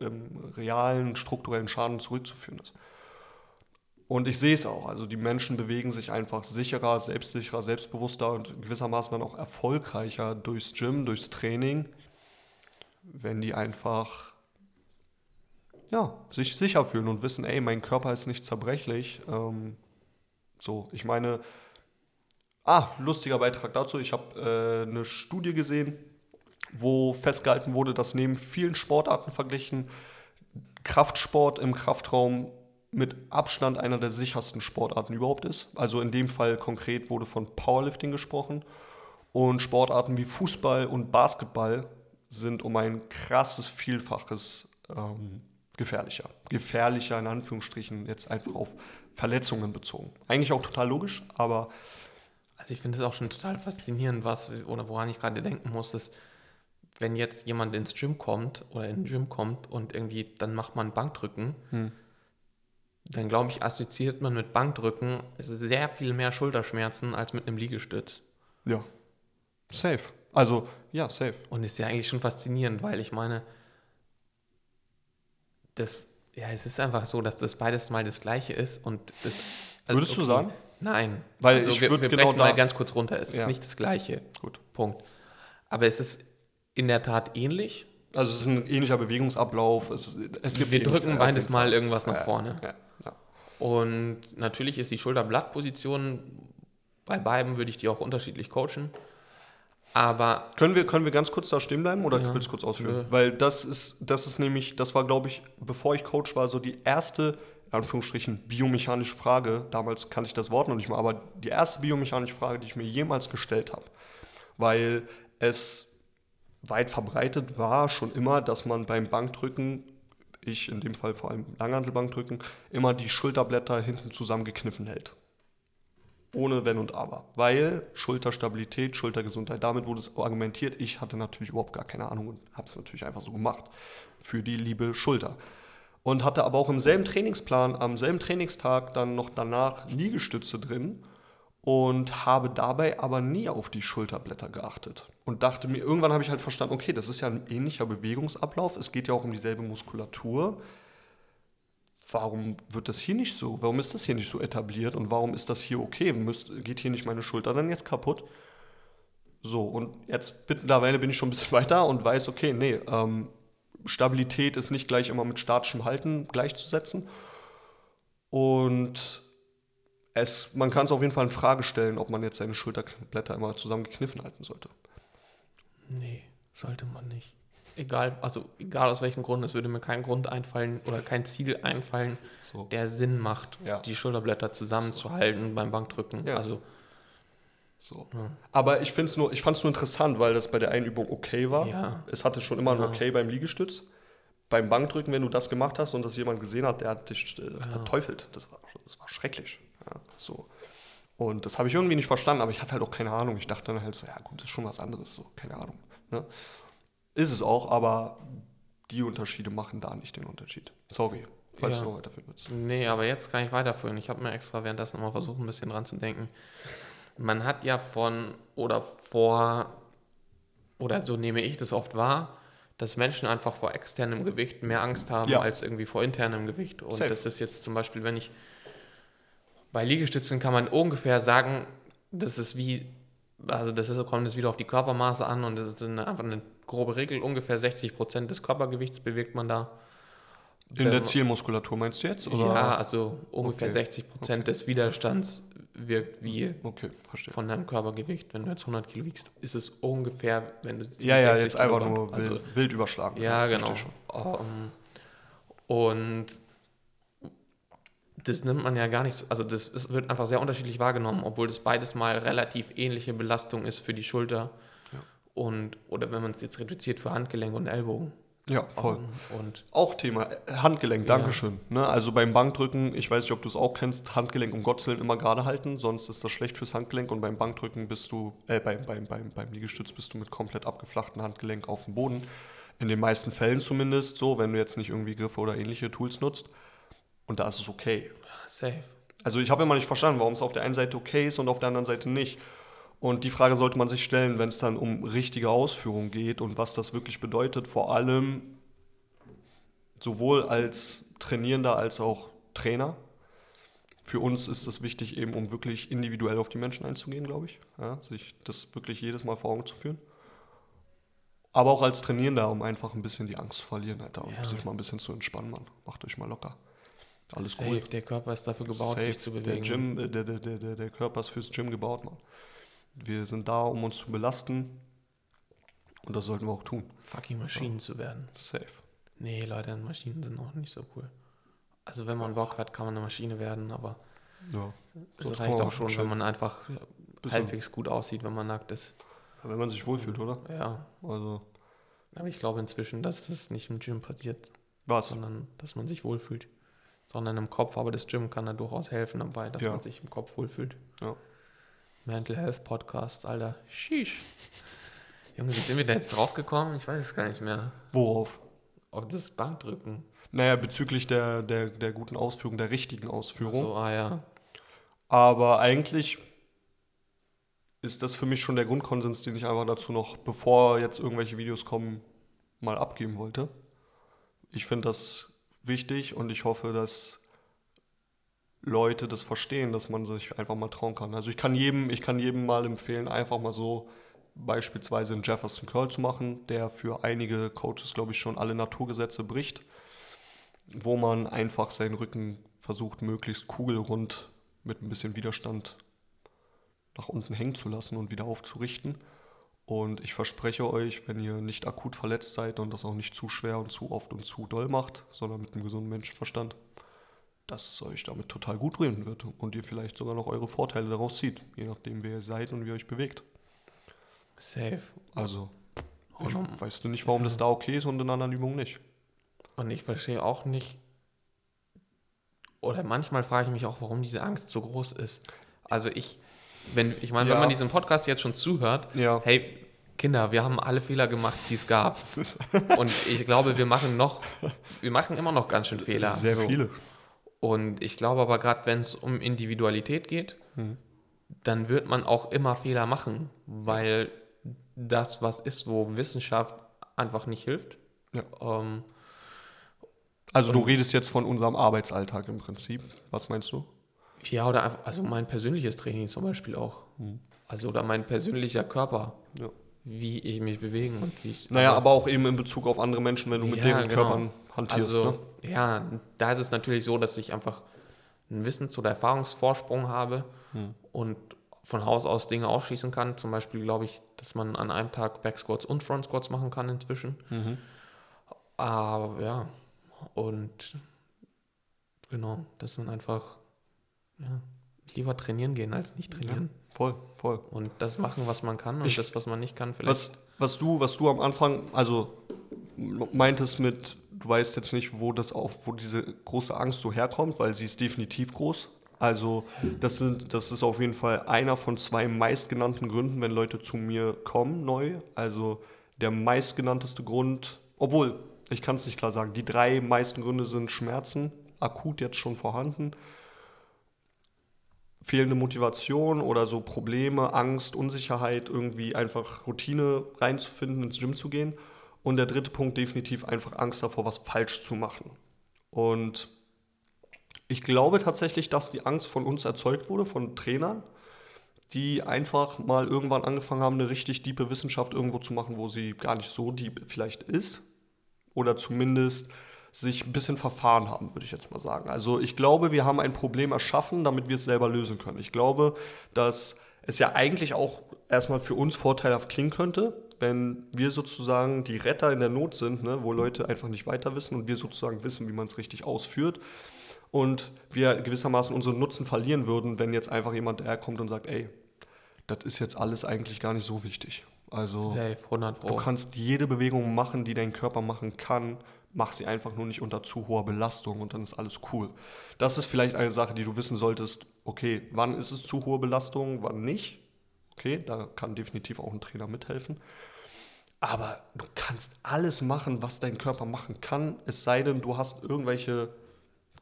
ähm, realen, strukturellen Schaden zurückzuführen ist. Und ich sehe es auch. Also die Menschen bewegen sich einfach sicherer, selbstsicherer, selbstbewusster und gewissermaßen dann auch erfolgreicher durchs Gym, durchs Training, wenn die einfach ja, sich sicher fühlen und wissen, ey, mein Körper ist nicht zerbrechlich. Ähm, so, ich meine, Ah, lustiger Beitrag dazu. Ich habe äh, eine Studie gesehen, wo festgehalten wurde, dass neben vielen Sportarten verglichen Kraftsport im Kraftraum mit Abstand einer der sichersten Sportarten überhaupt ist. Also in dem Fall konkret wurde von Powerlifting gesprochen. Und Sportarten wie Fußball und Basketball sind um ein krasses Vielfaches ähm, gefährlicher. Gefährlicher in Anführungsstrichen jetzt einfach auf Verletzungen bezogen. Eigentlich auch total logisch, aber also ich finde es auch schon total faszinierend, was oder woran ich gerade denken muss, ist, wenn jetzt jemand ins Gym kommt oder in den Gym kommt und irgendwie dann macht man Bankdrücken, hm. dann glaube ich, assoziiert man mit Bankdrücken sehr viel mehr Schulterschmerzen als mit einem Liegestütz. Ja. Safe. Also, ja, safe. Und ist ja eigentlich schon faszinierend, weil ich meine, das, ja, es ist einfach so, dass das beides mal das Gleiche ist und das. Also, Würdest okay, du sagen? Nein. Weil also ich wir, wir genau mal ganz kurz runter. Es ja. ist nicht das Gleiche. Gut. Punkt. Aber es ist in der Tat ähnlich. Also es ist ein ähnlicher Bewegungsablauf. Es, es gibt wir drücken beides Mal irgendwas nach ja, vorne. Ja, Und natürlich ist die Schulterblattposition, bei beiden würde ich die auch unterschiedlich coachen. Aber Können wir, können wir ganz kurz da stehen bleiben oder Ja. willst du kurz ausführen? Nö. Weil das ist, das ist nämlich, das war, glaube ich, bevor ich Coach war, so die erste, Anführungsstrichen, biomechanische Frage. Damals kannte ich das Wort noch nicht mal, aber die erste biomechanische Frage, die ich mir jemals gestellt habe. Weil es weit verbreitet war schon immer, dass man beim Bankdrücken, ich in dem Fall vor allem Langhantelbankdrücken, immer die Schulterblätter hinten zusammengekniffen hält. Ohne Wenn und Aber. Weil Schulterstabilität, Schultergesundheit, damit wurde es argumentiert. Ich hatte natürlich überhaupt gar keine Ahnung und habe es natürlich einfach so gemacht. Für die liebe Schulter. Und hatte aber auch im selben Trainingsplan, am selben Trainingstag dann noch danach Liegestütze drin und habe dabei aber nie auf die Schulterblätter geachtet. Und dachte mir, irgendwann habe ich halt verstanden, okay, das ist ja ein ähnlicher Bewegungsablauf. Es geht ja auch um dieselbe Muskulatur warum wird das hier nicht so? Warum ist das hier nicht so etabliert und warum ist das hier okay? Müsst, geht hier nicht meine Schulter dann jetzt kaputt? So, und jetzt mittlerweile bin ich schon ein bisschen [laughs] weiter und weiß, okay, nee, ähm, Stabilität ist nicht gleich immer mit statischem Halten gleichzusetzen. Und es, man kann es auf jeden Fall in Frage stellen, ob man jetzt seine Schulterblätter immer zusammengekniffen halten sollte. nee, sollte man nicht. Egal, also egal aus welchem Grund, es würde mir kein Grund einfallen oder kein Ziel einfallen, So. der Sinn macht, Ja. die Schulterblätter zusammenzuhalten beim Bankdrücken. Ja. Also So. Ja. Aber ich, find's nur, ich fand es nur interessant, weil das bei der einen Übung okay war. Ja. Es hatte schon immer ein. Okay beim Liegestütz. Beim Bankdrücken, wenn du das gemacht hast und das jemand gesehen hat, der hat dich äh, verteufelt. Das war, das war schrecklich. So. Und das habe ich irgendwie nicht verstanden, aber ich hatte halt auch keine Ahnung. Ich dachte dann halt so, ja gut, das ist schon was anderes, so, keine Ahnung. Ne? Ist es auch, aber die Unterschiede machen da nicht den Unterschied. Sorry, falls Ja. du weiterführen willst. Nee, aber jetzt kann ich weiterführen. Ich habe mir extra währenddessen mal versucht, ein bisschen dran zu denken. Man hat ja von oder vor, oder so nehme ich das oft wahr, dass Menschen einfach vor externem Gewicht mehr Angst haben Ja. als irgendwie vor internem Gewicht. Und Safe. das ist jetzt zum Beispiel, wenn ich bei Liegestützen kann man ungefähr sagen, das ist wie, also das ist, kommt jetzt wieder auf die Körpermaße an und das ist eine, einfach eine grobe Regel, ungefähr 60 Prozent des Körpergewichts bewegt man da. In der Zielmuskulatur meinst du jetzt? Oder? ja, also ungefähr Okay. 60 Prozent des Widerstands wirkt wie Okay, verstehe. von deinem Körpergewicht. Wenn du jetzt 100 Kilo wiegst, ist es ungefähr, wenn du Ja, ja, 60 jetzt einfach Kilogramm- nur wild, Also, wild überschlagen. ja, genau. Ähm, und das nimmt man ja gar nicht so, also das ist, wird einfach sehr unterschiedlich wahrgenommen, obwohl das beides mal relativ ähnliche Belastung ist für die Schulter. Ja. Und, oder wenn man es jetzt reduziert für Handgelenk und Ellbogen. Ja, voll. Ähm, Und Auch Thema äh, Handgelenk, Ja. Dankeschön. Ne, also beim Bankdrücken, ich weiß nicht, ob du es auch kennst, Handgelenk um Gottes Willen immer gerade halten, sonst ist das schlecht fürs Handgelenk und beim Bankdrücken bist du, äh, beim, beim, beim, beim Liegestütz bist du mit komplett abgeflachten Handgelenk auf dem Boden. In den meisten Fällen zumindest so, wenn du jetzt nicht irgendwie Griffe oder ähnliche Tools nutzt. Und da ist es okay. safe. Also ich habe immer nicht verstanden, warum es auf der einen Seite okay ist und auf der anderen Seite nicht. Und die Frage sollte man sich stellen, wenn es dann um richtige Ausführung geht und was das wirklich bedeutet, vor allem sowohl als Trainierender als auch Trainer. Für uns ist es wichtig, eben um wirklich individuell auf die Menschen einzugehen, glaube ich. Ja, sich das wirklich jedes Mal vor Augen zu führen. Aber auch als Trainierender, um einfach ein bisschen die Angst zu verlieren, Alter, und Ja. sich mal ein bisschen zu entspannen, Mann. Macht euch mal locker. Alles Safe. gut. Der Körper ist dafür gebaut, Safe. sich zu Der, bewegen. Gym, äh, der, der, der, der, der Körper ist fürs Gym gebaut, Mann. Wir sind da, um uns zu belasten. Und das sollten wir auch tun. Fucking Maschinen zu werden. Safe. Nee, Leute, Maschinen sind auch nicht so cool. Also wenn man Bock hat, kann man eine Maschine werden, aber Ja. es Sonst reicht auch schon, chillen. wenn man einfach halbwegs gut aussieht, wenn man nackt ist. Wenn man sich wohlfühlt, oder? Ja, Also, aber ich glaube inzwischen, dass das nicht im Gym passiert, was? sondern dass man sich wohlfühlt. Sondern im Kopf, aber das Gym kann da durchaus helfen dabei, dass Ja. man sich im Kopf wohlfühlt. Ja. Mental Health Podcast, Alter. Sheesh. Junge, wie sind wir da jetzt drauf gekommen? Ich weiß es gar nicht mehr. Worauf? Auf das Bankdrücken. Naja, bezüglich der, der, der guten Ausführung, der richtigen Ausführung. So, ah ja. Aber eigentlich ist das für mich schon der Grundkonsens, den ich einfach dazu noch, bevor jetzt irgendwelche Videos kommen, mal abgeben wollte. Ich finde das wichtig und ich hoffe, dass Leute das verstehen, dass man sich einfach mal trauen kann. Also ich kann jedem, ich kann jedem mal empfehlen, einfach mal so beispielsweise einen Jefferson Curl zu machen, der für einige Coaches, glaube ich, schon alle Naturgesetze bricht, wo man einfach seinen Rücken versucht, möglichst kugelrund mit ein bisschen Widerstand nach unten hängen zu lassen und wieder aufzurichten. Und ich verspreche euch, wenn ihr nicht akut verletzt seid und das auch nicht zu schwer und zu oft und zu doll macht, sondern mit einem gesunden Menschenverstand, dass es euch damit total gut reden wird und ihr vielleicht sogar noch eure Vorteile daraus zieht, je nachdem, wer ihr seid und wie ihr euch bewegt. Safe. Also, Und ich um- weiß nicht, warum das da okay ist und in anderen Übungen nicht. Und ich verstehe auch nicht, oder manchmal frage ich mich auch, warum diese Angst so groß ist. Also ich, wenn, ich meine, Ja. wenn man diesem Podcast jetzt schon zuhört, Ja. hey, Kinder, wir haben alle Fehler gemacht, die es gab. [laughs] Und ich glaube, wir machen noch, wir machen immer noch ganz schön Fehler. Sehr So. viele. Und ich glaube aber gerade, wenn es um Individualität geht, Mhm. dann wird man auch immer Fehler machen, weil das was ist, wo Wissenschaft einfach nicht hilft. Ja. Ähm, Also du redest jetzt von unserem Arbeitsalltag im Prinzip. Was meinst du? Ja, oder einfach, also mein persönliches Training zum Beispiel auch. Also oder mein persönlicher Körper, Ja. wie ich mich bewegen und wie ich. Naja, aber auch eben in Bezug auf andere Menschen, wenn du mit Ja, deren genau. Körpern hantierst. also, ne? Ja, da ist es natürlich so, dass ich einfach einen Wissens- oder Erfahrungsvorsprung habe Hm. und von Haus aus Dinge ausschließen kann. Zum Beispiel glaube ich, dass man an einem Tag Backsquats und Front Squats machen kann inzwischen. Mhm. Aber ja, und genau, dass man einfach ja, lieber trainieren gehen als nicht trainieren. Voll, voll. Und das machen, was man kann und Ich- das, was man nicht kann, vielleicht. Was, was, du, was du am Anfang, also meintest mit, du weißt jetzt nicht, wo das auf, wo diese große Angst so herkommt, weil sie ist definitiv groß. Also das, sind, das ist auf jeden Fall einer von zwei meistgenannten Gründen, wenn Leute zu mir kommen neu. Also der meistgenannteste Grund, obwohl, ich kann es nicht klar sagen, die drei meisten Gründe sind Schmerzen, akut jetzt schon vorhanden, fehlende Motivation oder so Probleme, Angst, Unsicherheit, irgendwie einfach Routine reinzufinden, ins Gym zu gehen. Und der dritte Punkt definitiv einfach Angst davor, was falsch zu machen. Und ich glaube tatsächlich, dass die Angst von uns erzeugt wurde, von Trainern, die einfach mal irgendwann angefangen haben, eine richtig diepe Wissenschaft irgendwo zu machen, wo sie gar nicht so deep vielleicht ist. Oder zumindest sich ein bisschen verfahren haben, würde ich jetzt mal sagen. Also ich glaube, wir haben ein Problem erschaffen, damit wir es selber lösen können. Ich glaube, dass es ja eigentlich auch erstmal für uns vorteilhaft klingen könnte, wenn wir sozusagen die Retter in der Not sind, ne, wo Leute einfach nicht weiter wissen und wir sozusagen wissen, wie man es richtig ausführt. Und wir gewissermaßen unseren Nutzen verlieren würden, wenn jetzt einfach jemand herkommt und sagt, ey, das ist jetzt alles eigentlich gar nicht so wichtig. Also Safe, 100 Du kannst jede Bewegung machen, die dein Körper machen kann. Mach sie einfach nur nicht unter zu hoher Belastung und dann ist alles cool. Das ist vielleicht eine Sache, die du wissen solltest. Okay, wann ist es zu hohe Belastung, wann nicht? Okay, da kann definitiv auch ein Trainer mithelfen. Aber du kannst alles machen, was dein Körper machen kann, es sei denn, du hast irgendwelche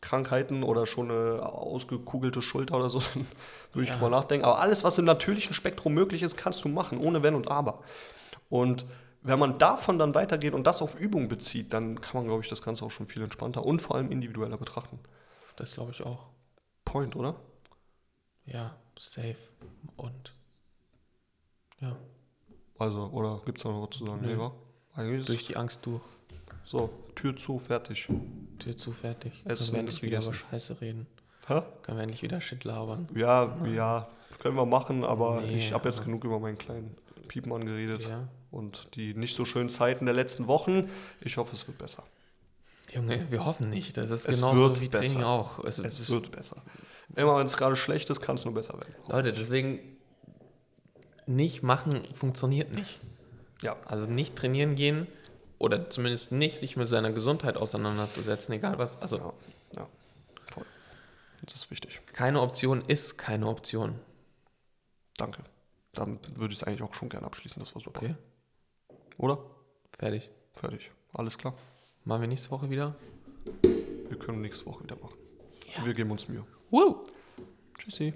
Krankheiten oder schon eine ausgekugelte Schulter oder so, [laughs] dann würde ich Ja. drüber nachdenken. Aber alles, was im natürlichen Spektrum möglich ist, kannst du machen, ohne Wenn und Aber. Und wenn man davon dann weitergeht und das auf Übung bezieht, dann kann man, glaube ich, das Ganze auch schon viel entspannter und vor allem individueller betrachten. Das glaube ich auch. Point, oder? Ja, safe. Und ja, Also, oder gibt es da noch was zu sagen? Nee, wa? Eigentlich ist durch die Angst durch. so, Tür zu, fertig. Tür zu, fertig. Essen Können wir endlich wieder über. Scheiße reden. Hä? Können wir endlich wieder Shit labern. Ja, ja, können wir machen, aber Nee, ich habe jetzt genug über meinen kleinen Piepmann geredet Ja. und die nicht so schönen Zeiten der letzten Wochen. Ich hoffe, es wird besser. Junge, wir hoffen nicht. Das ist Es genauso wie besser. Training auch. Es, Es es wird besser. Immer wenn es gerade schlecht ist, kann es nur besser werden. Leute, deswegen nicht machen funktioniert nicht. Ja. Also nicht trainieren gehen oder zumindest nicht sich mit seiner Gesundheit auseinanderzusetzen, egal was. Also Ja, ja, voll. Das ist wichtig. keine Option ist keine Option. Danke. Damit würde ich es eigentlich auch schon gerne abschließen. Das war super. Okay, Oder? fertig. Fertig. Alles klar. Machen wir nächste Woche wieder? Wir können nächste Woche wieder machen. Wir geben uns Mühe. Woo! Tschüssi.